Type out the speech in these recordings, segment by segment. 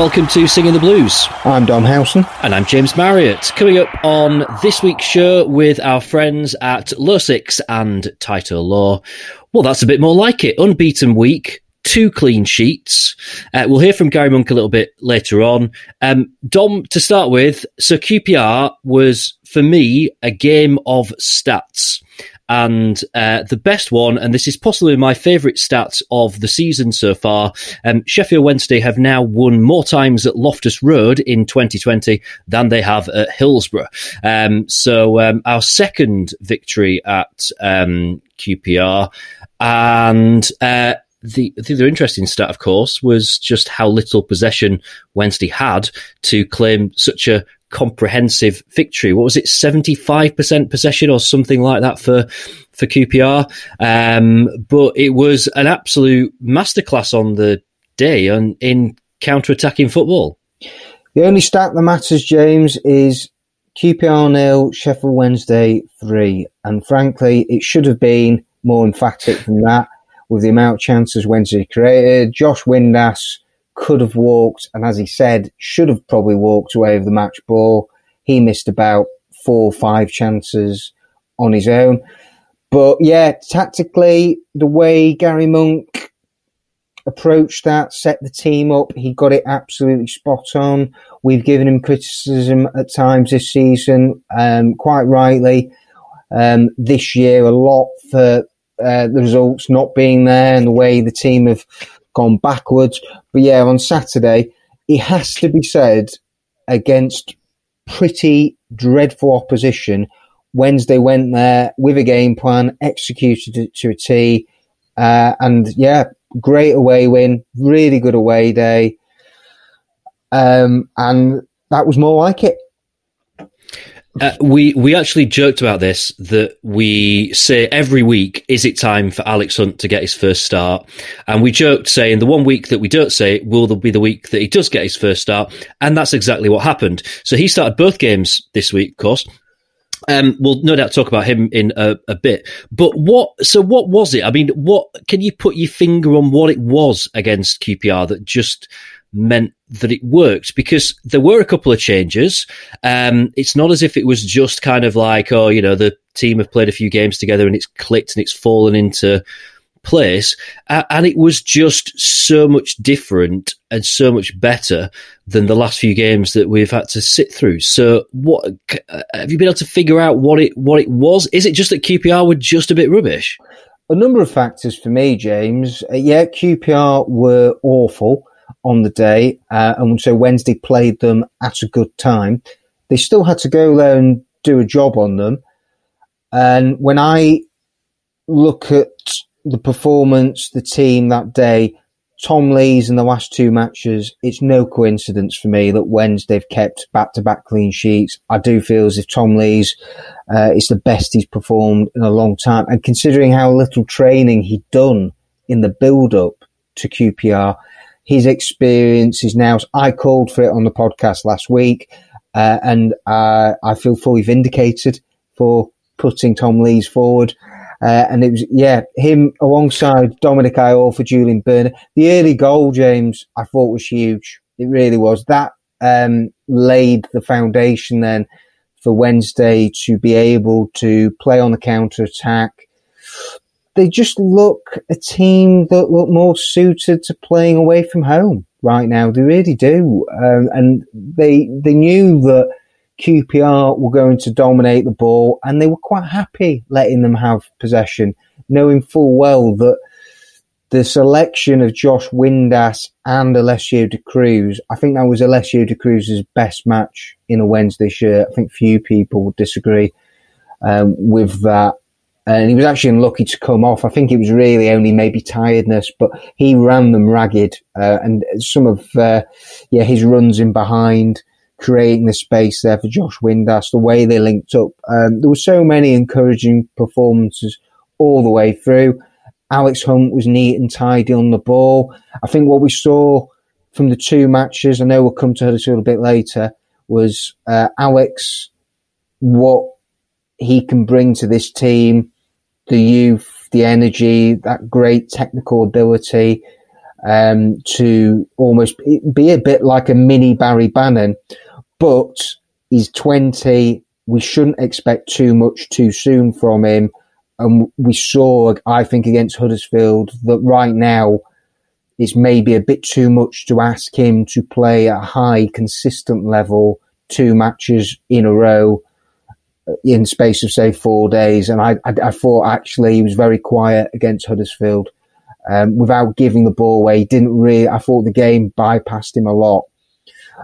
Welcome to Singing the Blues. I'm Dom Howson. And I'm James Marriott. Coming up on this week's show with our friends at 6 and Tyto Law. Well, that's a bit more like it. Unbeaten week, two clean sheets. Uh, we'll hear from Gary Monk a little bit later on. Um, Dom, to start with, so QPR was, for me, a game of stats. And uh, the best one, and this is possibly my favourite stat of the season so far, um, Sheffield Wednesday have now won more times at Loftus Road in 2020 than they have at Hillsborough. Um, so um, our second victory at um, QPR, and uh, the, the other interesting stat, of course, was just how little possession Wednesday had to claim such a comprehensive victory. What was it, seventy five percent possession or something like that for for QPR? Um, but it was an absolute masterclass on the day on, in counter attacking football. The only stat that matters, James, is QPR nil, Sheffield Wednesday three, and frankly, it should have been more emphatic than that. With the amount of chances Wednesday created, Josh Windass could have walked, and as he said, should have probably walked away with the match ball. He missed about four or five chances on his own. But yeah, tactically, the way Gary Monk approached that, set the team up, he got it absolutely spot on. We've given him criticism at times this season, um, quite rightly. Um, this year, a lot for uh, the results not being there and the way the team have gone backwards. But yeah, on Saturday, it has to be said against pretty dreadful opposition. Wednesday went there with a game plan, executed it to a T, uh, and yeah, great away win, really good away day, um, and that was more like it. Uh, we we actually joked about this that we say every week is it time for Alex Hunt to get his first start, and we joked saying the one week that we don't say will there be the week that he does get his first start, and that's exactly what happened. So he started both games this week, of course. Um, we'll no doubt talk about him in a, a, bit. But what? So what was it? I mean, what can you put your finger on what it was against QPR that just meant that it worked because there were a couple of changes. Um, it's not as if it was just kind of like, oh, you know, the team have played a few games together and it's clicked and it's fallen into place. Uh, and it was just so much different and so much better than the last few games that we've had to sit through. So, what uh, have you been able to figure out what it what it was? Is it just that QPR were just a bit rubbish? A number of factors for me, James. Uh, yeah, QPR were awful on the day, uh, and so Wednesday played them at a good time. They still had to go there and do a job on them. And when I look at the performance, the team that day, Tom Lees in the last two matches, it's no coincidence for me that Wednesday have kept back to back clean sheets. I do feel as if Tom Lees uh, is the best he's performed in a long time. And considering how little training he'd done in the build up to QPR, his experience is now. I called for it on the podcast last week, uh, and uh, I feel fully vindicated for putting Tom Lees forward. Uh, and it was, yeah, him alongside Dominic Iorfa, Julian Börner. The early goal, James, I thought was huge. It really was. That um, laid the foundation then for Wednesday to be able to play on the counter attack, they just look a team that look more suited to playing away from home right now. They really do, um, and they they knew that QPR were going to dominate the ball, and they were quite happy letting them have possession, knowing full well that the selection of Josh Windass and Alessio Da Cruz, I think that was Alessio Da Cruz's best match in a Wednesday shirt. I think few people would disagree um, with that and he was actually unlucky to come off. I think it was really only maybe tiredness, but he ran them ragged, uh, and some of uh, yeah his runs in behind, creating the space there for Josh Windass, the way they linked up. Um, there were so many encouraging performances all the way through. Alex Hunt was neat and tidy on the ball. I think what we saw from the two matches, I know we'll come to it a little bit later, was uh, Alex what he can bring to this team the youth, the energy, that great technical ability. um, to almost be a bit like a mini Barry Bannan. but he's 20. We shouldn't expect too much too soon from him. And we saw, I think, against Huddersfield that right now it's maybe a bit too much to ask him to play at a high, consistent level two matches in a row in space of say four days. And I, I, I thought actually he was very quiet against Huddersfield um, without giving the ball away. He didn't really. I thought the game bypassed him a lot.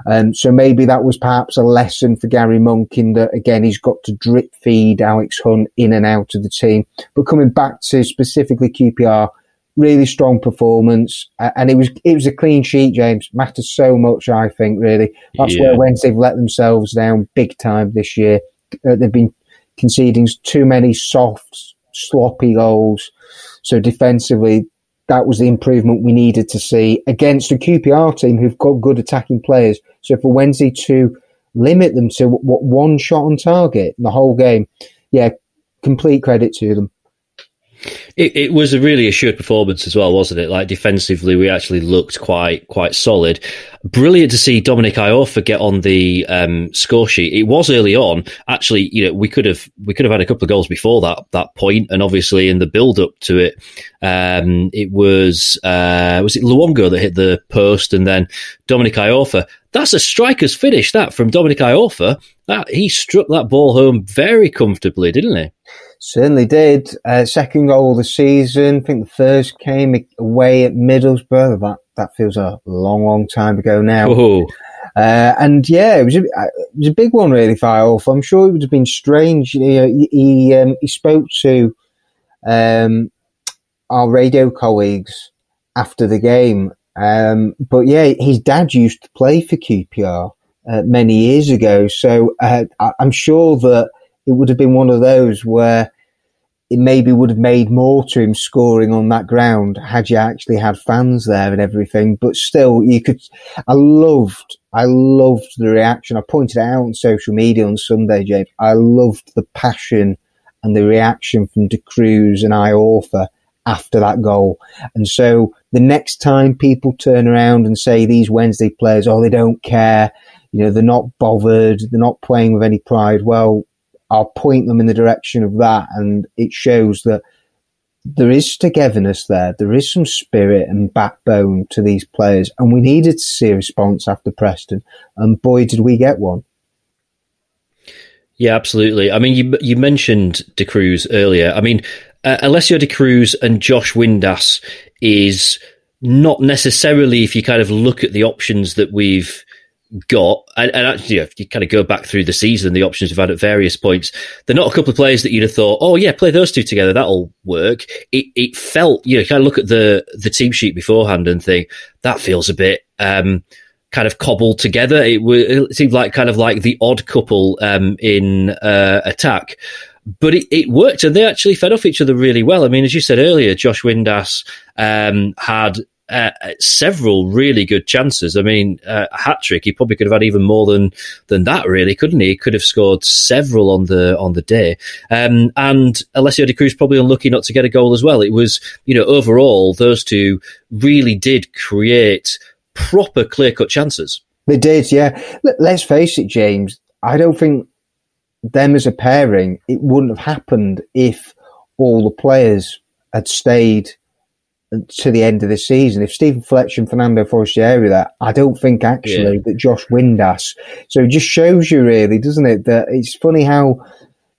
Um, so maybe that was perhaps a lesson for Gary Monk in that again he's got to drip feed Alex Hunt in and out of the team. But coming back to specifically QPR, really strong performance, uh, and it was it was a clean sheet. James matters so much. I think really that's yeah. where Wednesday have let themselves down big time this year. Uh, they've been conceding too many soft, sloppy goals. So defensively, that was the improvement we needed to see against a QPR team who've got good attacking players. So for Wednesday to limit them to what one shot on target in the whole game, yeah, complete credit to them. It, it, was a really assured performance as well, wasn't it? Like defensively, we actually looked quite quite solid. Brilliant to see Dominic Iorfa get on the um, score sheet. It was early on. Actually, you know, we could have we could have had a couple of goals before that that point, and obviously in the build up to it, um, it was uh, was it Luongo that hit the post, and then Dominic Iorfa. That's a striker's finish. That from Dominic Iorfa. That he struck that ball home very comfortably, didn't he? Certainly did. Uh, second goal of the season. I think the first came away at Middlesbrough. That that feels a long, long time ago now. Uh, and yeah, it was a, uh, it was a big one really for Iorfa. I'm sure it would have been strange. You know, he he, um, he spoke to um, our radio colleagues after the game. Um, but yeah, his dad used to play for QPR uh, many years ago, so uh, I, I'm sure that it would have been one of those where it maybe would have made more to him scoring on that ground had you actually had fans there and everything. But still, you could. I loved, I loved the reaction. I pointed out on social media on Sunday, James. I loved the passion and the reaction from Da Cruz and Iorfa after that goal. And so the next time people turn around and say these Wednesday players, oh, they don't care, you know, they're not bothered, they're not playing with any pride. Well, I'll point them in the direction of that. And it shows that there is togetherness there. There is some spirit and backbone to these players. And we needed to see a response after Preston. And boy, did we get one. Yeah, absolutely. I mean, you you mentioned Da Cruz earlier. I mean, uh, Alessio Da Cruz and Josh Windass is not necessarily, if you kind of look at the options that we've got, and, and actually, you, know, if you kind of go back through the season, the options we've had at various points, they're not a couple of players that you'd have thought, oh yeah, play those two together, that'll work. It it felt, you know, kind of look at the the team sheet beforehand and think that feels a bit. Um, kind of cobbled together. It, it, seemed like kind of like the odd couple um, in uh, attack, but it, it, worked, and they actually fed off each other really well. I mean, as you said earlier, Josh Windass um, had uh, several really good chances. I mean, uh, a hat trick. He probably could have had even more than than that, really, couldn't he? He could have scored several on the on the day. Um, and Alessio Da Cruz probably unlucky not to get a goal as well. It was, you know, overall those two really did create proper clear cut chances. They did, yeah. Let's face it, James. I don't think them as a pairing it wouldn't have happened if all the players had stayed to the end of the season. If Steven Fletcher and Fernando Forestieri were there, I don't think actually yeah. that Josh Windass. So it just shows you really, doesn't it, that it's funny how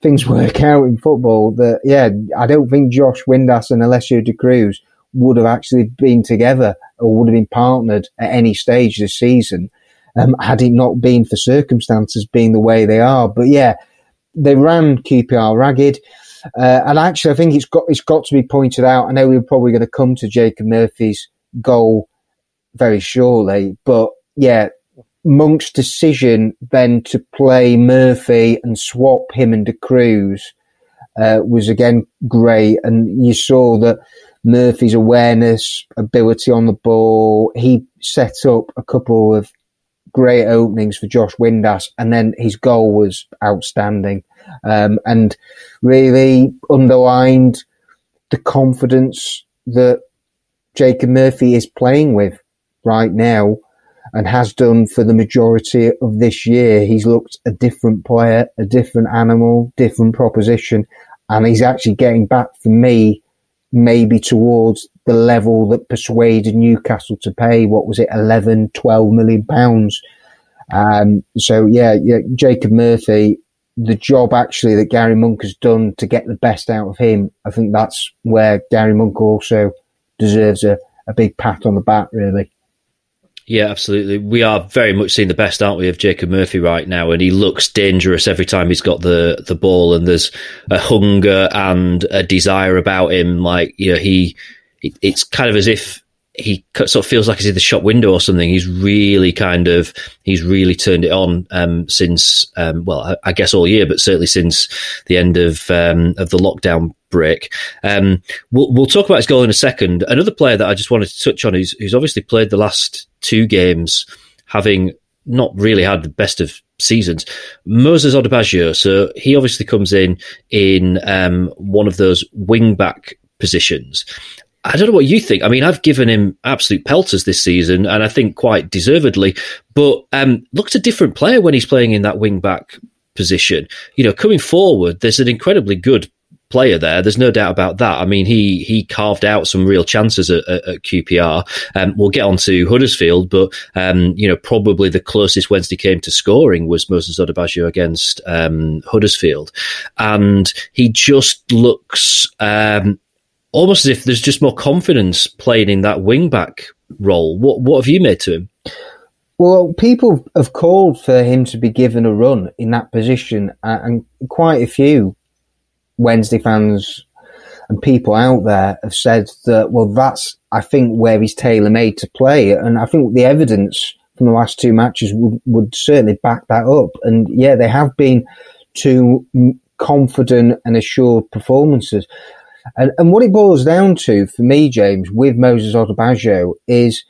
things work out in football. That yeah, I don't think Josh Windass and Alessio Da Cruz would have actually been together or would have been partnered at any stage this season. Um, had it not been for circumstances being the way they are. But yeah, they ran QPR ragged. Uh, and actually, I think it's got it's got to be pointed out. I know we're probably going to come to Jacob Murphy's goal very shortly, but yeah, Monk's decision then to play Murphy and swap him and Da Cruz uh, was again great, and you saw that Murphy's awareness, ability on the ball. He set up a couple of great openings for Josh Windass, and then his goal was outstanding um, and really underlined the confidence that Jacob Murphy is playing with right now and has done for the majority of this year. He's looked a different player, a different animal, different proposition, and he's actually getting back for me maybe towards the level that persuaded Newcastle to pay what was it 11 12 million pounds um, so yeah, yeah Jacob Murphy the job actually that Gary Monk has done to get the best out of him I think that's where Gary Monk also deserves a, a big pat on the back really yeah, absolutely. We are very much seeing the best, aren't we, of Jacob Murphy right now, and he looks dangerous every time he's got the the ball, and there's a hunger and a desire about him. Like you know, he it's kind of as if he sort of feels like he's in the shop window or something. He's really kind of he's really turned it on um, since um, well, I, I, guess all year, but certainly since the end of um, of the lockdown break. Um, we'll, we'll talk about his goal in a second. Another player that I just wanted to touch on who's, who's obviously played the last two games, having not really had the best of seasons. Moses Odubajo, so he obviously comes in in um, one of those wing back positions. I don't know what you think. I mean, I've given him absolute pelters this season, and I think quite deservedly. But um, looks a different player when he's playing in that wing back position. You know, coming forward, there's an incredibly good player there. There's no doubt about that. I mean, he he carved out some real chances at, at, at QPR. Um, we'll get on to Huddersfield, but um, you know, probably the closest Wednesday came to scoring was Moses Odubajo against um, Huddersfield, and he just looks um, almost as if there's just more confidence playing in that wing back role. What what have you made to him? Well, people have called for him to be given a run in that position, and quite a few Wednesday fans and people out there have said that, well, that's, I think, where he's tailor made to play. And I think the evidence from the last two matches would, would certainly back that up. And yeah, they have been two confident and assured performances. And, and what it boils down to for me, James, with Moses Odubajo is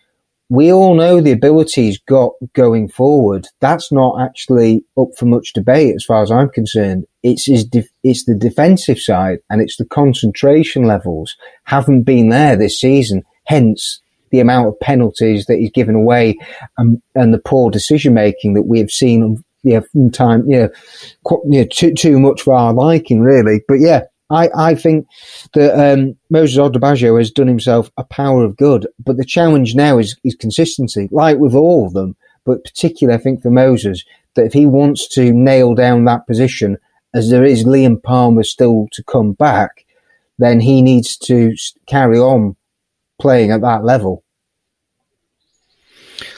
we all know the ability he's got going forward. That's not actually up for much debate as far as I'm concerned. It's his def- it's the defensive side and it's the concentration levels haven't been there this season. Hence the amount of penalties that he's given away and, and the poor decision making that we have seen yeah, from time, yeah, quite, yeah, too, too much for our liking, really. But yeah, I, I think that um, Moses Odubajo has done himself a power of good, but the challenge now is, is consistency, like with all of them, but particularly I think for Moses, that if he wants to nail down that position, as there is Liam Palmer still to come back, then he needs to carry on playing at that level.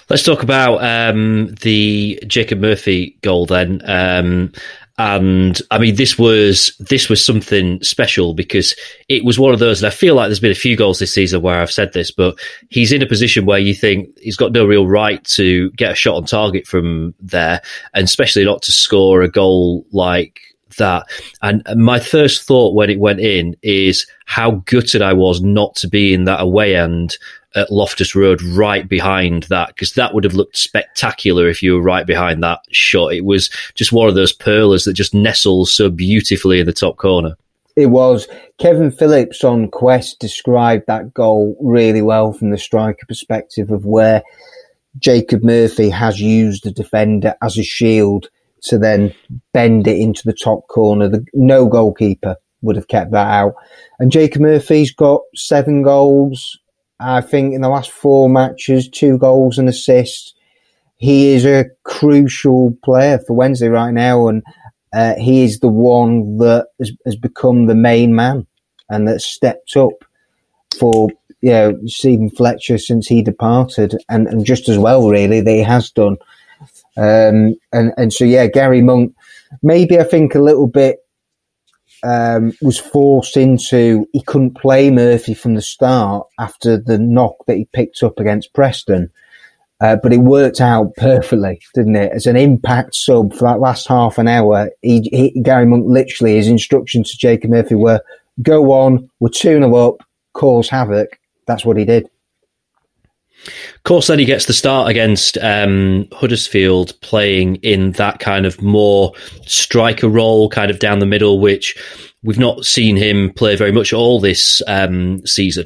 Let's talk about um, the Jacob Murphy goal then. Um, and I mean, this was this was something special because it was one of those. And I feel like there's been a few goals this season where I've said this, but he's in a position where you think he's got no real right to get a shot on target from there, and especially not to score a goal like that. And my first thought when it went in is how gutted I was not to be in that away end at Loftus Road right behind that because that would have looked spectacular if you were right behind that shot. It was just one of those perlers that just nestles so beautifully in the top corner. It was. Kevin Phillips on Quest described that goal really well from the striker perspective of where Jacob Murphy has used the defender as a shield to then bend it into the top corner. The, no goalkeeper would have kept that out. And Jacob Murphy's got seven goals, I think in the last four matches, two goals and assists. He is a crucial player for Wednesday right now, and uh, he is the one that has, has, become the main man and that stepped up for you know Steven Fletcher since he departed, and, and just as well really that he has done. Um, and and so yeah, Gary Monk, maybe I think a little bit um, was forced into he couldn't play Murphy from the start after the knock that he picked up against Preston. Uh, but it worked out perfectly, didn't it? As an impact sub for that last half an hour, he, he, Gary Monk literally his instructions to Jacob Murphy were go on, we're 2 0 up, cause havoc. That's what he did. Of course, then he gets the start against um, Huddersfield, playing in that kind of more striker role, kind of down the middle, which we've not seen him play very much all this um, season.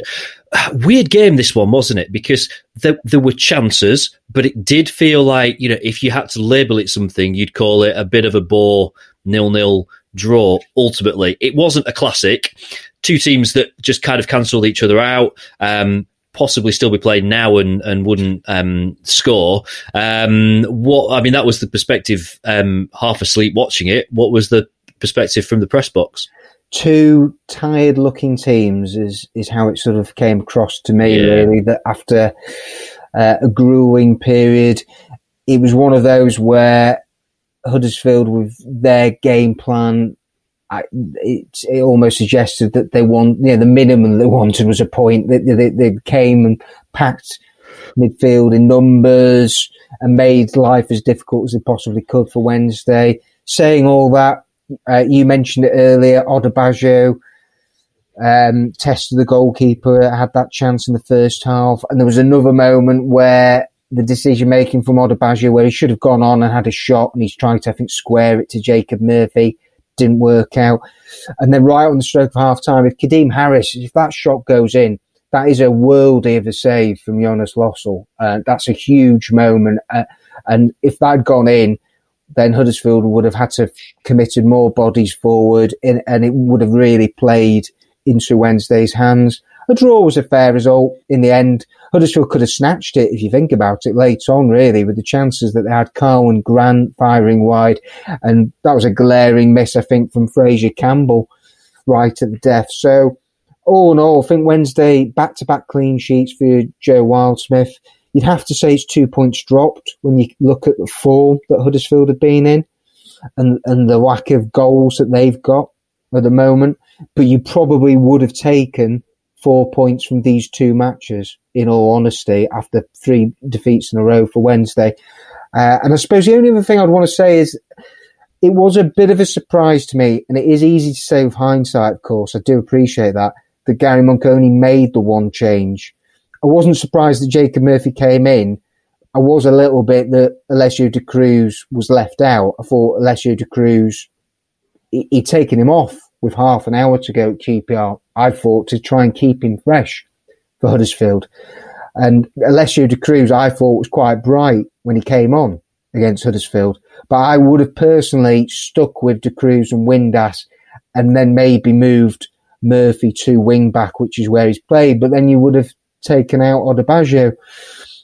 weird game this one wasn't it? Because there, there were chances but it did feel like you know if you had to label it something you'd call it a bit of a bore nil nil draw ultimately. It wasn't a classic. Two teams that just kind of cancelled each other out. Um, possibly still be playing now and, and wouldn't um, score. Um, what I mean, that was the perspective. Um, half asleep watching it. What was the perspective from the press box? Two tired-looking teams is is how it sort of came across to me. Yeah. Really, that after uh, a grueling period, it was one of those where Huddersfield, with their game plan I, it, it almost suggested that they want, you know, the minimum they wanted was a point. They, they, they came and packed midfield in numbers and made life as difficult as they possibly could for Wednesday. Saying all that, uh, you mentioned it earlier, Odubajo um, tested the goalkeeper, had that chance in the first half, and there was another moment where the decision making from Odubajo where he should have gone on and had a shot, and he's trying to, I think, square it to Jacob Murphy didn't work out. And then right on the stroke of half time, if Kadeem Harris, if that shot goes in, that is a worldy of a save from Jonas Lössl. Uh, that's a huge moment. Uh, and if that had gone in, then Huddersfield would have had to have committed more bodies forward in, and it would have really played into Wednesday's hands. A draw was a fair result in the end. Huddersfield could have snatched it if you think about it later on, really, with the chances that they had Karlan Grant firing wide. And that was a glaring miss, I think, from Fraser Campbell right at the death. So, all in all, I think Wednesday back to back clean sheets for Joe Wildsmith. You'd have to say it's two points dropped when you look at the form that Huddersfield have been in and, and the lack of goals that they've got at the moment. But you probably would have taken four points from these two matches, in all honesty, after three defeats in a row for Wednesday. Uh, and I suppose the only other thing I'd want to say is it was a bit of a surprise to me, and it is easy to say with hindsight, of course, I do appreciate that, that Gary Monk only made the one change. I wasn't surprised that Jacob Murphy came in. I was a little bit that Alessio da Cruz was left out. I thought Alessio da Cruz, he'd taken him off with half an hour to go at QPR, I thought, to try and keep him fresh for Huddersfield. And Alessio da Cruz, I thought, was quite bright when he came on against Huddersfield. But I would have personally stuck with da Cruz and Windass and then maybe moved Murphy to wing back, which is where he's played. But then you would have taken out Odubajo.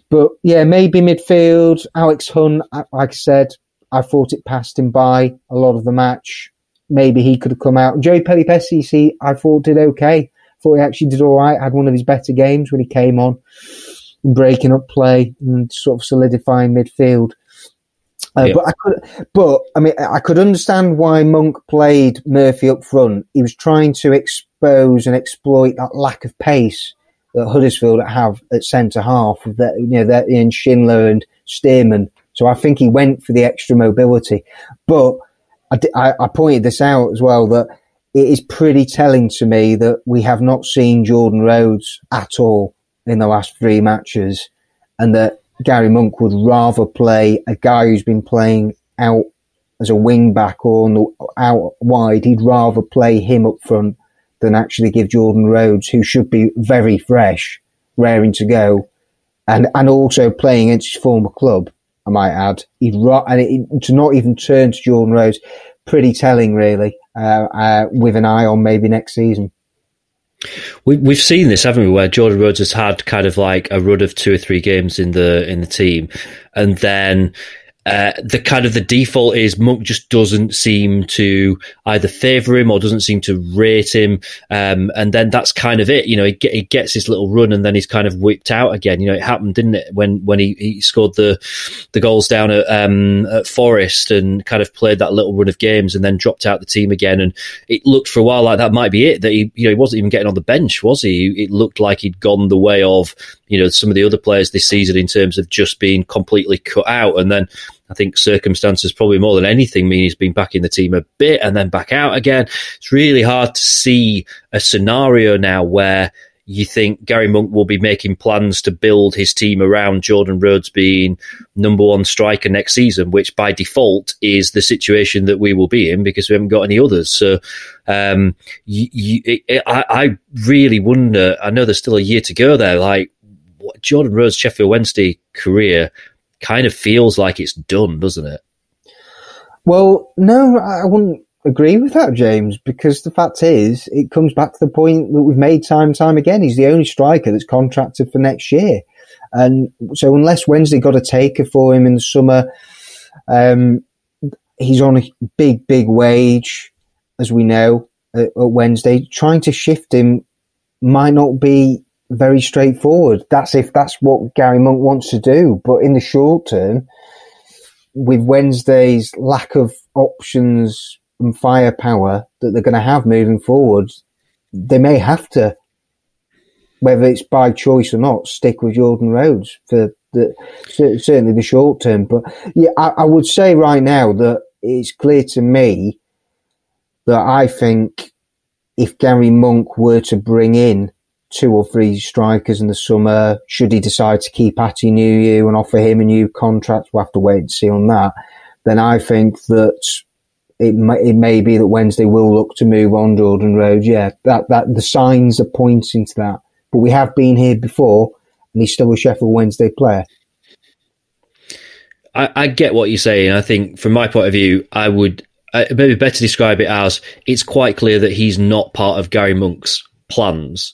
But yeah, maybe midfield. Alex Hunt, like I said, I thought it passed him by a lot of the match maybe he could have come out. Joey Pelupessy, I thought did okay. Thought he actually did all right. Had one of his better games when he came on, breaking up play and sort of solidifying midfield. Uh, yeah. But I could, but I mean, I could understand why Monk played Murphy up front. He was trying to expose and exploit that lack of pace that Huddersfield have at centre half. That you know, that in Schindler and Stearman. So I think he went for the extra mobility, but I, I, pointed this out as well that it is pretty telling to me that we have not seen Jordan Rhodes at all in the last three matches, and that Gary Monk would rather play a guy who's been playing out as a wing back or the, out wide. He'd rather play him up front than actually give Jordan Rhodes, who should be very fresh, raring to go, and and also playing against his former club. I might add. He'd and it, to not even turn to Jordan Rhodes, pretty telling, really, uh, uh, with an eye on maybe next season. We, we've seen this, haven't we? Where Jordan Rhodes has had kind of like a run of two or three games in the in the team, and then uh, the kind of the default is Monk just doesn't seem to either favour him or doesn't seem to rate him, um, and then that's kind of it. You know, he, he, gets his little run and then he's kind of whipped out again. You know, it happened, didn't it, when when he, he scored the the goals down at, um, at Forest and kind of played that little run of games and then dropped out the team again. And it looked for a while like that might be it. That he, you know, he wasn't even getting on the bench, was he? It looked like he'd gone the way of you know some of the other players this season in terms of just being completely cut out. And then I think circumstances probably more than anything mean he's been back in the team a bit and then back out again. It's really hard to see a scenario now where you think Gary Monk will be making plans to build his team around Jordan Rhodes being number one striker next season, which by default is the situation that we will be in because we haven't got any others. So um, you, you, it, I, I really wonder. I know there's still a year to go there. Like Jordan Rhodes' Sheffield Wednesday career kind of feels like it's done, doesn't it? Well, no, I wouldn't agree with that, James, because the fact is, it comes back to the point that we've made time and time again. He's the only striker that's contracted for next year. And so, unless Wednesday got a taker for him in the summer, um, he's on a big, big wage, as we know, at, at Wednesday. Trying to shift him might not be very straightforward. That's if that's what Gary Monk wants to do. But in the short term, with Wednesday's lack of options and firepower that they're going to have moving forward, they may have to, whether it's by choice or not, stick with Jordan Rhodes for the certainly the short term. But yeah, I, I would say right now that it's clear to me that I think if Gary Monk were to bring in two or three strikers in the summer, should he decide to keep Atdhe and offer him a new contract, we'll have to wait and see on that. Then I think that it may, it may be that Wednesday will look to move on Jordan Road. Yeah, that, that the signs are pointing to that. But we have been here before, and he's still a Sheffield Wednesday player. I, I get what you're saying. I think, from my point of view, I would uh, maybe better describe it as it's quite clear that he's not part of Gary Monk's plans.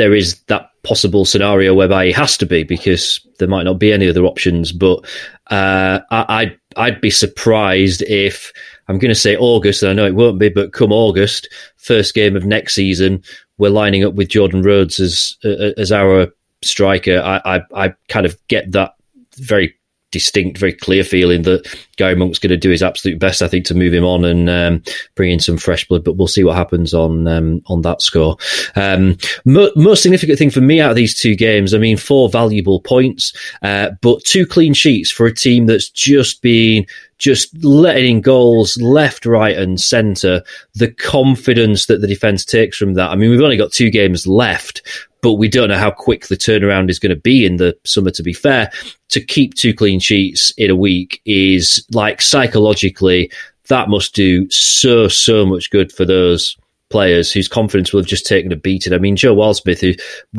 There is that possible scenario whereby he has to be because there might not be any other options. But uh, I, I'd I'd be surprised if I'm going to say August, and I know it won't be, but come August, first game of next season, we're lining up with Jordan Rhodes as uh, as our striker. I, I, I kind of get that very distinct, very clear feeling that Gary Monk's going to do his absolute best, I think, to move him on and um, bring in some fresh blood. But we'll see what happens on um, on that score. Um, mo- most significant thing for me out of these two games, I mean, four valuable points, uh, but two clean sheets for a team that's just been just letting in goals left, right, and centre. The confidence that the defence takes from that. I mean, we've only got two games left, but we don't know how quick the turnaround is going to be in the summer, to be fair. To keep two clean sheets in a week is like psychologically, that must do so, so much good for those players whose confidence will have just taken a beating. I mean, Joe Wildsmith, who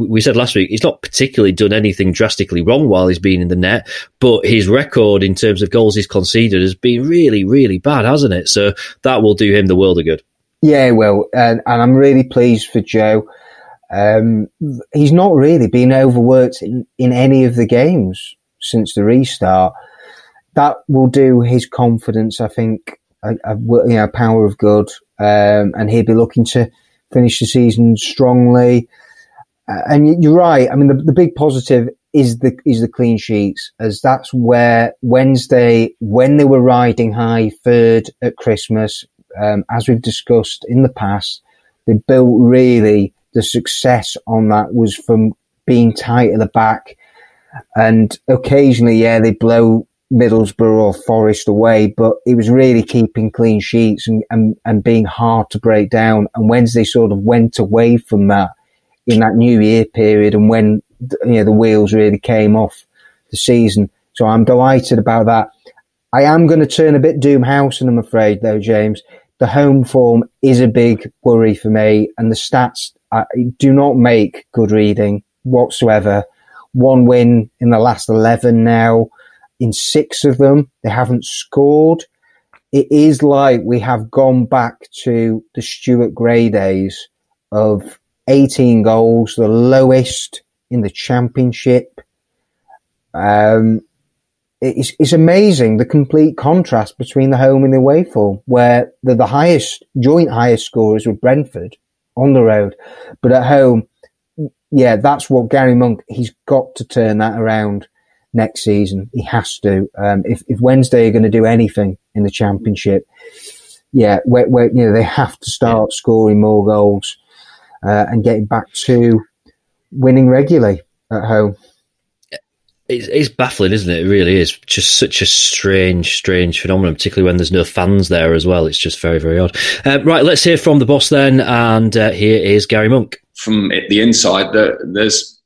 we said last week, he's not particularly done anything drastically wrong while he's been in the net, but his record in terms of goals he's conceded has been really, really bad, hasn't it? So that will do him the world of good. Yeah, well, and, and I'm really pleased for Joe. Um, he's not really been overworked in, in any of the games since the restart. That will do his confidence, I think, a, a you know, power of good, um, and he'll be looking to finish the season strongly. Uh, and you're right. I mean, the, the big positive is the is the clean sheets, as that's where Wednesday, when they were riding high third at Christmas, um, as we've discussed in the past, they built really the success on that was from being tight at the back. And occasionally, yeah, they blow Middlesbrough or Forest away, but it was really keeping clean sheets and, and, and being hard to break down. And Wednesday sort of went away from that in that New Year period and when you know the wheels really came off the season. So I'm delighted about that. I am going to turn a bit Doomhouse, and I'm afraid though, James. The home form is a big worry for me, and the stats I do not make good reading whatsoever. One win in the last 11 now. In six of them, they haven't scored. It is like we have gone back to the Stuart Gray days of 18 goals, the lowest in the championship. Um, it's, it's amazing the complete contrast between the home and the away form, where the, the highest, joint highest scorers with Brentford on the road. But at home, yeah, that's what Gary Monk, he's got to turn that around next season. He has to. Um, if, if Wednesday are going to do anything in the championship, yeah, you know, they have to start scoring more goals uh, and getting back to winning regularly at home. It's, it's, baffling, isn't it? It really is. Just such a strange, strange phenomenon, particularly when there's no fans there as well. It's just very, very odd. Uh, right, let's hear from the boss then. And uh, here is Gary Monk. from the inside there's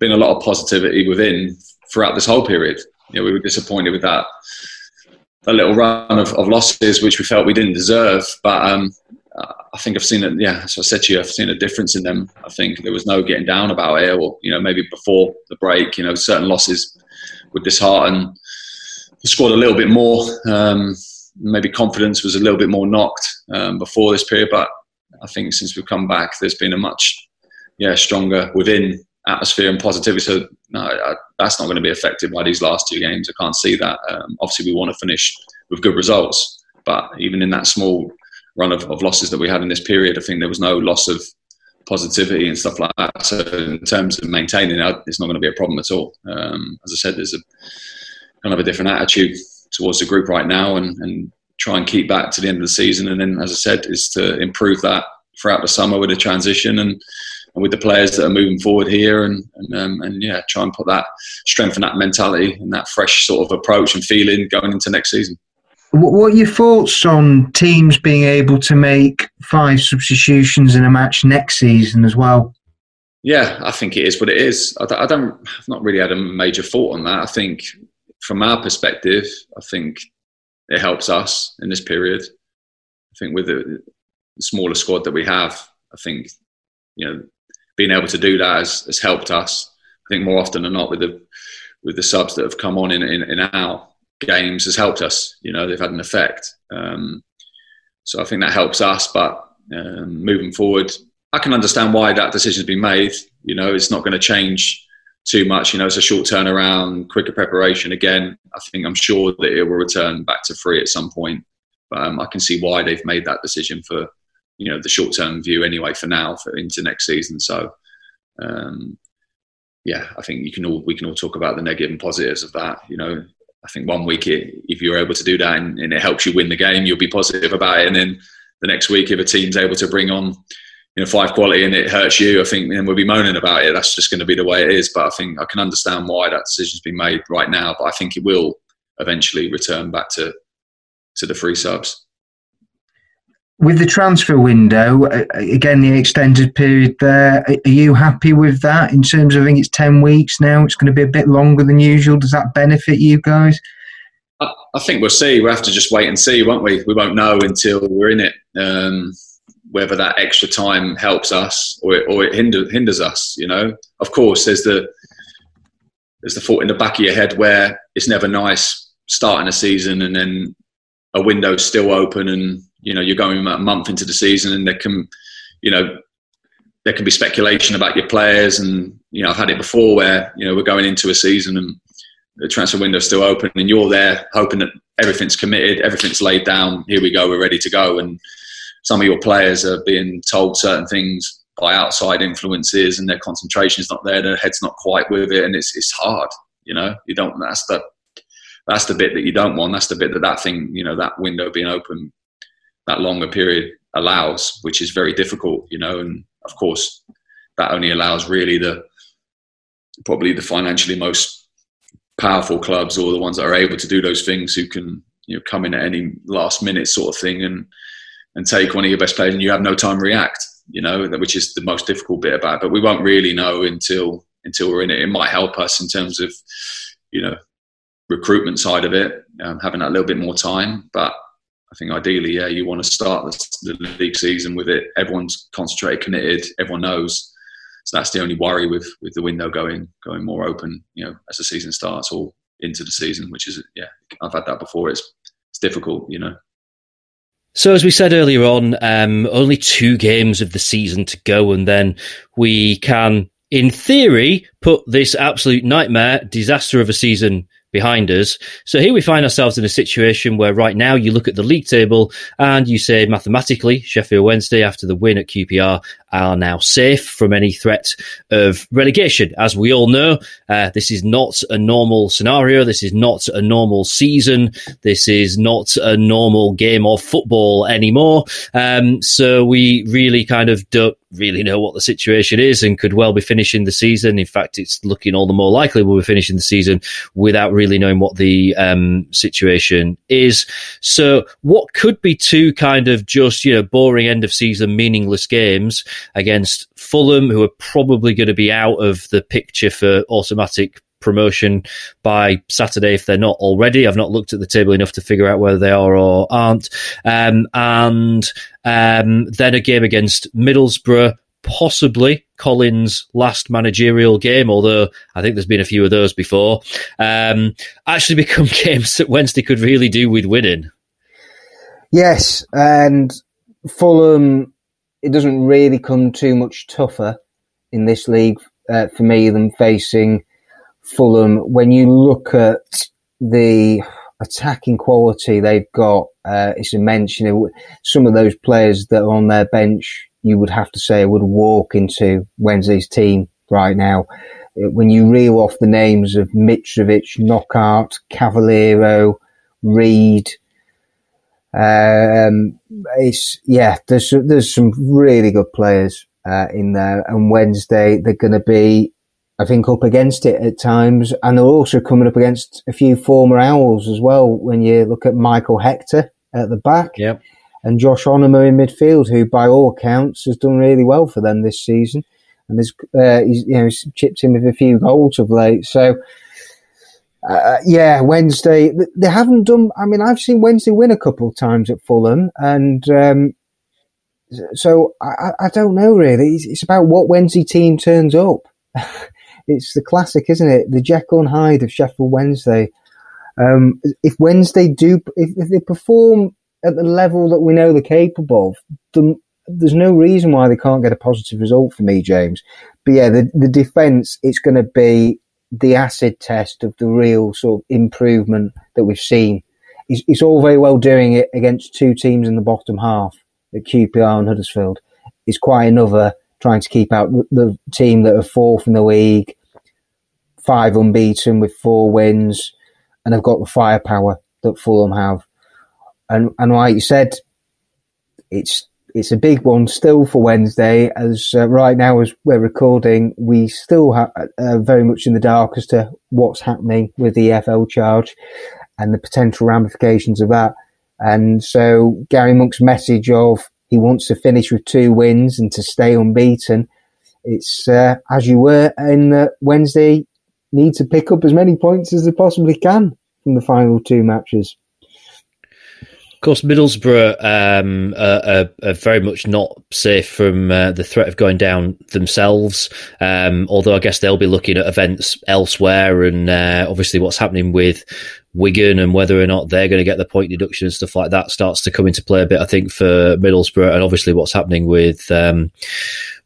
been a lot of positivity within throughout this whole period. You know, we were disappointed with that a little run of, of losses, which we felt we didn't deserve. But um, I think I've seen it. Yeah, as I said to you, I've seen a difference in them. I think there was no getting down about it, or you know, maybe before the break, you know, certain losses would dishearten. Scored a little bit more. Um, maybe confidence was a little bit more knocked um, before this period, but I think since we've come back, there's been a much yeah stronger within atmosphere and positivity. So no, I, that's not going to be affected by these last two games. I can't see that. Um, obviously, we want to finish with good results, but even in that small run of, of losses that we had in this period, I think there was no loss of positivity and stuff like that. So in terms of maintaining it, it's not going to be a problem at all. Um, as I said, there's a kind of a different attitude towards the group right now, and, and try and keep that to the end of the season. And then, as I said, is to improve that throughout the summer with the transition and with the players that are moving forward here, and and, um, and yeah, try and put that strengthen that mentality and that fresh sort of approach and feeling going into next season. What are your thoughts on teams being able to make five substitutions in a match next season as well? Yeah, I think it is what it is. I don't, I've not really had a major thought on that. I think from our perspective, I think it helps us in this period. I think with the smaller squad that we have, I think you know being able to do that has, has helped us. I think more often than not with the with the subs that have come on in in, in our games has helped us. You know, they've had an effect. Um, so I think that helps us. But um, moving forward, I can understand why that decision's been made. You know, it's not going to change too much. You know, it's a short turnaround, quicker preparation. Again, I think I'm sure that it will return back to free at some point. But um, I can see why they've made that decision for you know the short term view anyway for now for into next season. So um, yeah, I think you can all we can all talk about the negative and positives of that. You know, I think one week it, if you're able to do that and, and, it helps you win the game, you'll be positive about it. And then the next week, if a team's able to bring on you know five quality and it hurts you, I think then we'll be moaning about it. That's just going to be the way it is. But I think I can understand why that decision's been made right now. But I think it will eventually return back to to the free subs with the transfer window, again, the extended period there, are you happy with that in terms of, I think it's 10 weeks now, it's going to be a bit longer than usual. Does that benefit you guys? I, I think we'll see. We'll have to just wait and see, won't we? We won't know until we're in it. Um, whether that extra time helps us or it, or it hinder, hinders us, you know. Of course, there's the there's the thought in the back of your head where it's never nice starting a season and then a window's still open and you know you're going a month into the season and there can you know there can be speculation about your players. And you know I've had it before where you know we're going into a season and the transfer window's still open and you're there hoping that everything's committed everything's laid down here we go we're ready to go. And some of your players are being told certain things by outside influences and their concentration is not there their head's not quite with it. And it's it's hard you know you don't that's the that's the bit that you don't want. That's the bit that that thing you know that window being open that longer period allows, which is very difficult, you know. And of course, that only allows really the probably the financially most powerful clubs or the ones that are able to do those things who can you know come in at any last minute sort of thing and and take one of your best players and you have no time to react you know which is the most difficult bit about it but we won't really know until until we're in it it might help us in terms of you know recruitment side of it um, having that little bit more time but I think ideally, yeah, you want to start the, league season with it. Everyone's concentrated, committed. Everyone knows. So that's the only worry with with the window going going more open. You know, as the season starts or into the season, which is yeah, I've had that before. It's it's difficult, you know. So, as we said earlier on, um, only two games of the season to go, and then we can, in theory, put this absolute nightmare, disaster of a season behind us. So here we find ourselves in a situation where right now you look at the league table and you say mathematically Sheffield Wednesday after the win at QPR are now safe from any threat of relegation. As we all know, uh, this is not a normal scenario. This is not a normal season. This is not a normal game of football anymore. Um, so we really kind of don't really know what the situation is and could well be finishing the season. In fact, it's looking all the more likely we'll be finishing the season without really knowing what the um, situation is. So, what could be two kind of just you know boring end of season, meaningless games against Fulham, who are probably going to be out of the picture for automatic promotion by Saturday if they're not already. I've not looked at the table enough to figure out whether they are or aren't. Um, and um, then a game against Middlesbrough, possibly Collins' last managerial game, although I think there's been a few of those before. Um, actually become games that Wednesday could really do with winning. Yes, and Fulham, it doesn't really come too much tougher in this league uh, for me than facing Fulham. When you look at the attacking quality they've got, uh, it's immense. You know, some of those players that are on their bench, you would have to say would walk into Wednesday's team right now. Uh, when you reel off the names of Mitrovic, Knockaert, Cavaleiro, Reid, um, it's yeah. There's there's some really good players uh, in there, and Wednesday they're going to be, I think, up against it at times, and they're also coming up against a few former Owls as well. When you look at Michael Hector at the back, yep. and Josh Onomah in midfield, who by all accounts has done really well for them this season, and there's uh, he's you know he's chipped in with a few goals of late, so uh, yeah, Wednesday. They haven't done. I mean, I've seen Wednesday win a couple of times at Fulham, and um, so I, I, don't know really. It's, it's, about what Wednesday team turns up. it's the classic, isn't it? The Jekyll and Hyde of Sheffield Wednesday. Um, if Wednesday do, if, if, they perform at the level that we know they're capable of, the, there's no reason why they can't get a positive result for me, James. But yeah, the, the defence, it's going to be the acid test of the real sort of improvement that we've seen. It's, it's, all very well doing it against two teams in the bottom half at QPR and Huddersfield. It's quite another trying to keep out the, the team that are fourth in the league, five unbeaten with four wins, and have got the firepower that Fulham have. And and like you said, it's it's a big one still for Wednesday. As uh, right now, as we're recording, we still are uh, very much in the dark as to what's happening with the EFL charge and the potential ramifications of that. And so Gary Monk's message of he wants to finish with two wins and to stay unbeaten. It's uh, as you were in Wednesday, need to pick up as many points as they possibly can from the final two matches. Of course, Middlesbrough um, are, are, very much not safe from uh, the threat of going down themselves. Um, although I guess they'll be looking at events elsewhere, and uh, obviously what's happening with Wigan and whether or not they're going to get the point deduction and stuff like that starts to come into play a bit. I think for Middlesbrough, and obviously what's happening with. Um,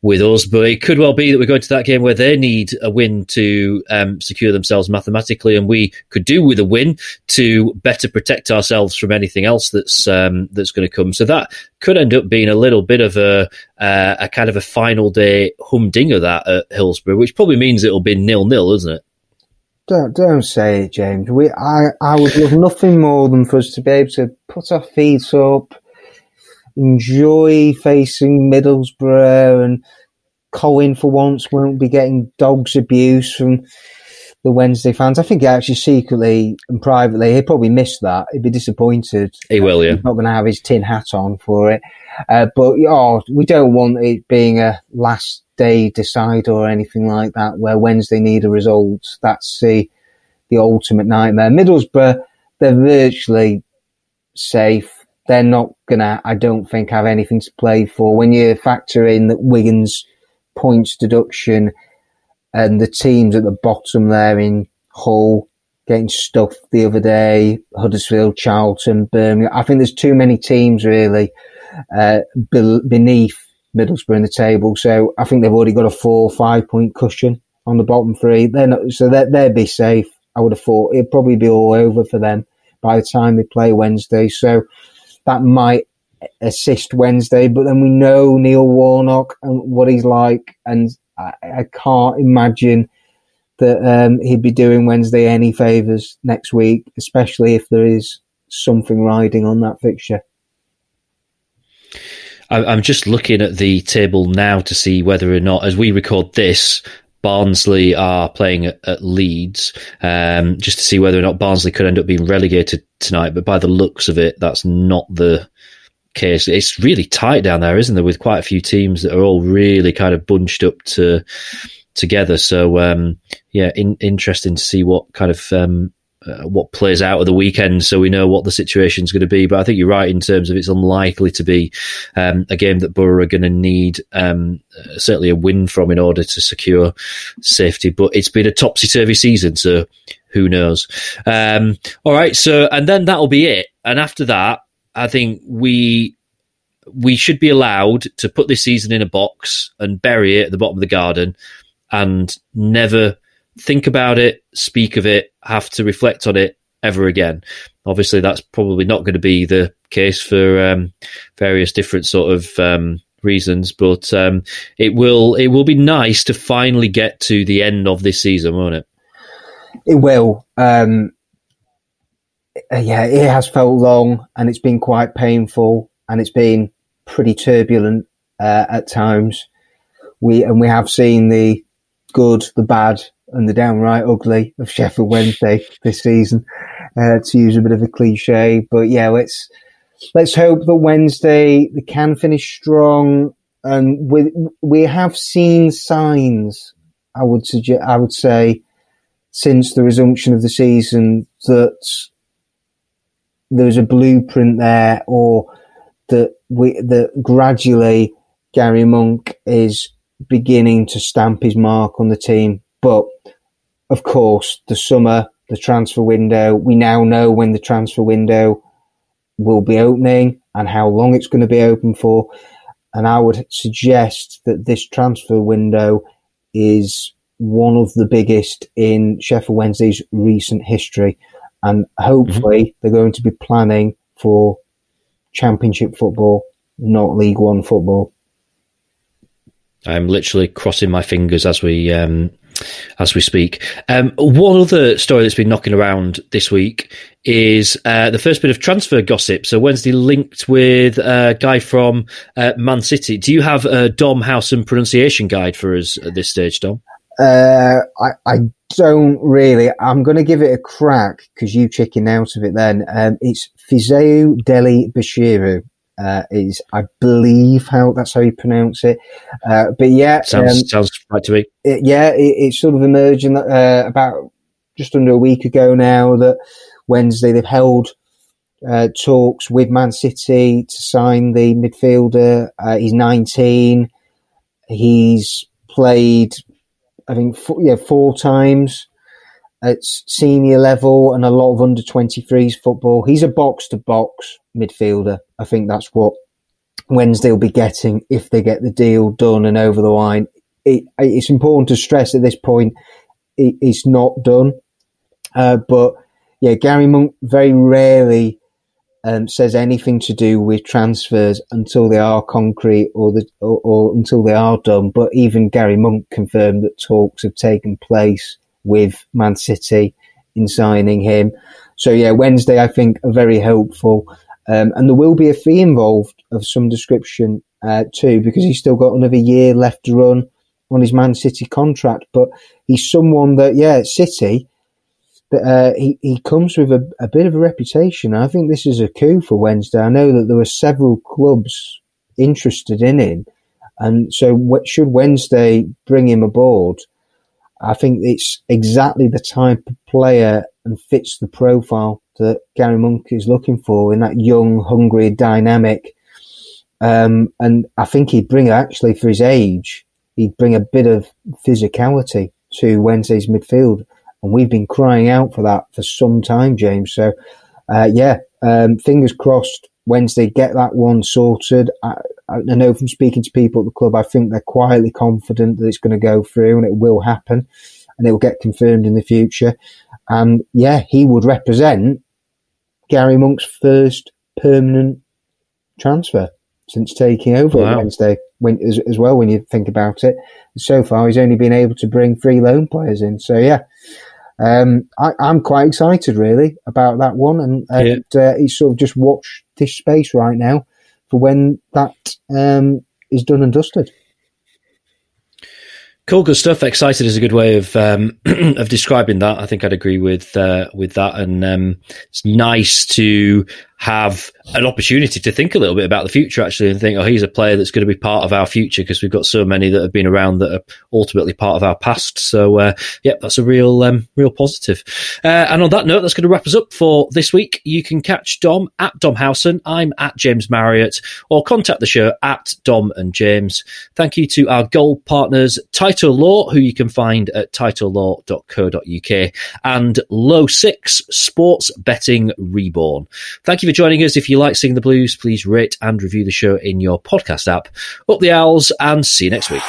with us, but it could well be that we're going to that game where they need a win to um, secure themselves mathematically, and we could do with a win to better protect ourselves from anything else that's um, that's going to come. So that could end up being a little bit of a uh, a kind of a final day humdinger that at Hillsborough, which probably means it'll be nil nil, isn't it? Don't don't say it, James. We I I would love nothing more than for us to be able to put our feet up enjoy facing Middlesbrough and Colin for once won't be getting dogs abuse from the Wednesday fans. I think he actually secretly and privately he'd probably miss that. He'd be disappointed. He will, yeah. He's not going to have his tin hat on for it. Uh, but oh, we don't want it being a last day decider or anything like that, where Wednesday need a result. That's the the ultimate nightmare. Middlesbrough, they're virtually safe they're not gonna, I don't think, have anything to play for. When you factor in that Wigan's points deduction and the teams at the bottom there in Hull getting stuffed the other day, Huddersfield, Charlton, Birmingham. I think there's too many teams really uh, beneath Middlesbrough in the table. So I think they've already got a four, five point cushion on the bottom three. They're not, so they'd be safe. I would have thought it'd probably be all over for them by the time they play Wednesday. So that might assist Wednesday. But then we know Neil Warnock and what he's like, and I, I can't imagine that um, he'd be doing Wednesday any favours next week, especially if there is something riding on that fixture. I'm just looking at the table now to see whether or not, as we record this, Barnsley are playing at, at Leeds, um, just to see whether or not Barnsley could end up being relegated tonight. But by the looks of it, that's not the case. It's really tight down there, isn't there? With quite a few teams that are all really kind of bunched up to together. So um, yeah, in, interesting to see what kind of um, uh, what plays out of the weekend, so we know what the situation is going to be. But I think you're right in terms of it's unlikely to be um, a game that Borough are going to need um, uh, certainly a win from in order to secure safety. But it's been a topsy turvy season, so who knows? Um, all right, so and then that'll be it. And after that, I think we we should be allowed to put this season in a box and bury it at the bottom of the garden and never think about it, speak of it, have to reflect on it ever again. Obviously, that's probably not going to be the case for um, various different sort of um, reasons, but um, it will it will be nice to finally get to the end of this season, won't it? It will. Um, yeah, it has felt long, and it's been quite painful, and it's been pretty turbulent uh, at times. We and we have seen the good, the bad, and the downright ugly of Sheffield Wednesday this season, uh, to use a bit of a cliche. But yeah, let's let's hope that Wednesday they can finish strong, and we we have seen signs. I would suggest, I would say, since the resumption of the season, that there's a blueprint there, or that we that gradually Gary Monk is beginning to stamp his mark on the team. But of course, the summer, the transfer window, we now know when the transfer window will be opening and how long it's going to be open for. And I would suggest that this transfer window is one of the biggest in Sheffield Wednesday's recent history. And hopefully mm-hmm. they're going to be planning for championship football, not League One football. I'm literally crossing my fingers as we um, as we speak. Um, one other story that's been knocking around this week is uh, the first bit of transfer gossip. So Wednesday linked with a guy from uh, Man City. Do you have a Dom Howson pronunciation guide for us at this stage, Dom? Uh, I, I don't really. I'm going to give it a crack because you chicken out of it. Then um, it's Fisayo Dele-Bashiru uh, is, I believe, how that's how you pronounce it. Uh, but yeah, sounds um, sounds right to me. It, yeah, it, it's sort of emerging uh, about just under a week ago now that Wednesday they've held uh, talks with Man City to sign the midfielder. Uh, he's 19. He's played, I think, four, yeah, four times at senior level and a lot of under 23s football. He's a box to box midfielder. I think that's what Wednesday will be getting if they get the deal done and over the line. It, it's important to stress at this point it, it's not done. Uh, but yeah, Gary Monk very rarely um, says anything to do with transfers until they are concrete or, the, or, or until they are done. But even Gary Monk confirmed that talks have taken place with Man City in signing him. So yeah, Wednesday I think are very hopeful, um, and there will be a fee involved of some description uh, too because he's still got another year left to run on his Man City contract. But he's someone that yeah, City. Uh, he, he comes with a, a bit of a reputation. I think this is a coup for Wednesday. I know that there were several clubs interested in him. And so, what, should Wednesday bring him aboard, I think it's exactly the type of player and fits the profile that Gary Monk is looking for in that young, hungry, dynamic. Um, and I think he'd bring actually for his age, he'd bring a bit of physicality to Wednesday's midfield. And we've been crying out for that for some time, James. So, uh, yeah, um, fingers crossed Wednesday get that one sorted. I, I, know from speaking to people at the club, I think they're quietly confident that it's going to go through and it will happen and it will get confirmed in the future. And yeah, he would represent Gary Monk's first permanent transfer since taking over wow. Wednesday. When, as, as, well, when you think about it, so far he's only been able to bring three loan players in. So yeah, um, I, am quite excited really about that one, and, and yeah. uh, he's sort of just watch this space right now for when that um, is done and dusted. Cool, good stuff. Excited is a good way of um, of describing that. I think I'd agree with uh, with that, and um, it's nice to have an opportunity to think a little bit about the future actually and think, oh, he's a player that's going to be part of our future because we've got so many that have been around that are ultimately part of our past. So, uh, yeah, that's a real, um, real positive. Uh, and on that note, that's going to wrap us up for this week. You can catch Dom at Dom Howson. I'm at James Marriott or contact the show at Dom and James. Thank you to our gold partners, Tyto Law, who you can find at tytolaw.co.uk and Low Six Sports Betting Reborn. Thank you for joining us. If you like Sing the Blues, please rate and review the show in your podcast app. Up the owls and see you next week.